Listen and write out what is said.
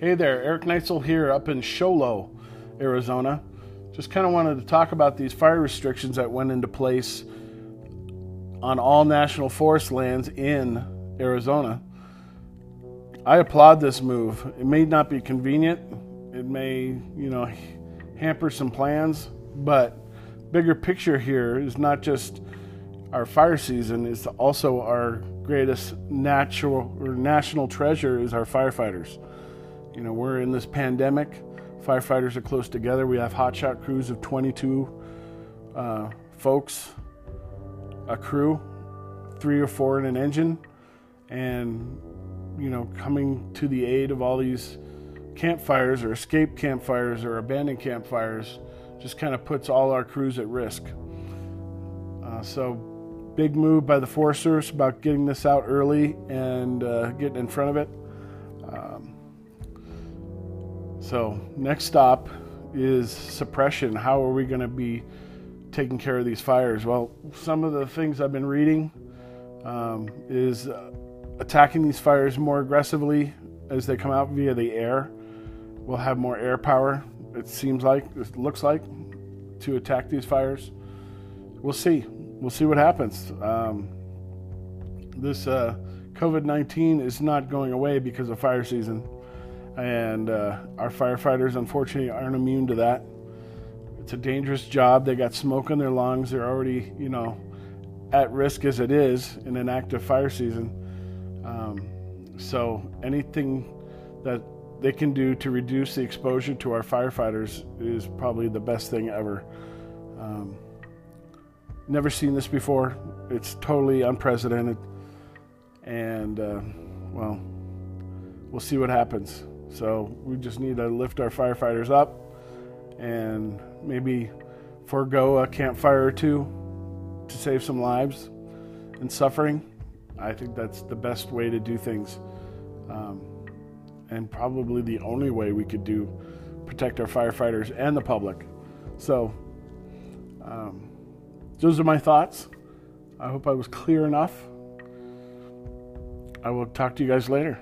Hey there, Eric Neitzel here up in Show Low, Arizona. Just kind of wanted to talk about these fire restrictions that went into place on all national forest lands in Arizona. I applaud this move. It may not be convenient, it may, you know, hamper some plans, but bigger picture here is not just our fire season, it's also our greatest natural or national treasure is our firefighters. You know, we're in this pandemic. Firefighters are close together. We have hotshot crews of 22 uh, folks, a crew, three or four in an engine, and you know, coming to the aid of all these campfires or escape campfires or abandoned campfires just kind of puts all our crews at risk. Uh, so, big move by the Forest Service about getting this out early and uh, getting in front of it. Um, so, next stop is suppression. How are we going to be taking care of these fires? Well, some of the things I've been reading um, is uh, attacking these fires more aggressively as they come out via the air. We'll have more air power, it seems like, it looks like, to attack these fires. We'll see. We'll see what happens. Um, this uh, COVID 19 is not going away because of fire season and uh, our firefighters unfortunately aren't immune to that. It's a dangerous job. They got smoke in their lungs. They're already, you know, at risk as it is in an active fire season. Um, so anything that they can do to reduce the exposure to our firefighters is probably the best thing ever. Um, never seen this before. It's totally unprecedented, and uh, well, we'll see what happens. So we just need to lift our firefighters up and maybe forego a campfire or two to save some lives and suffering. I think that's the best way to do things. Um, and probably the only way we could do protect our firefighters and the public. So, um, those are my thoughts. I hope I was clear enough. I will talk to you guys later.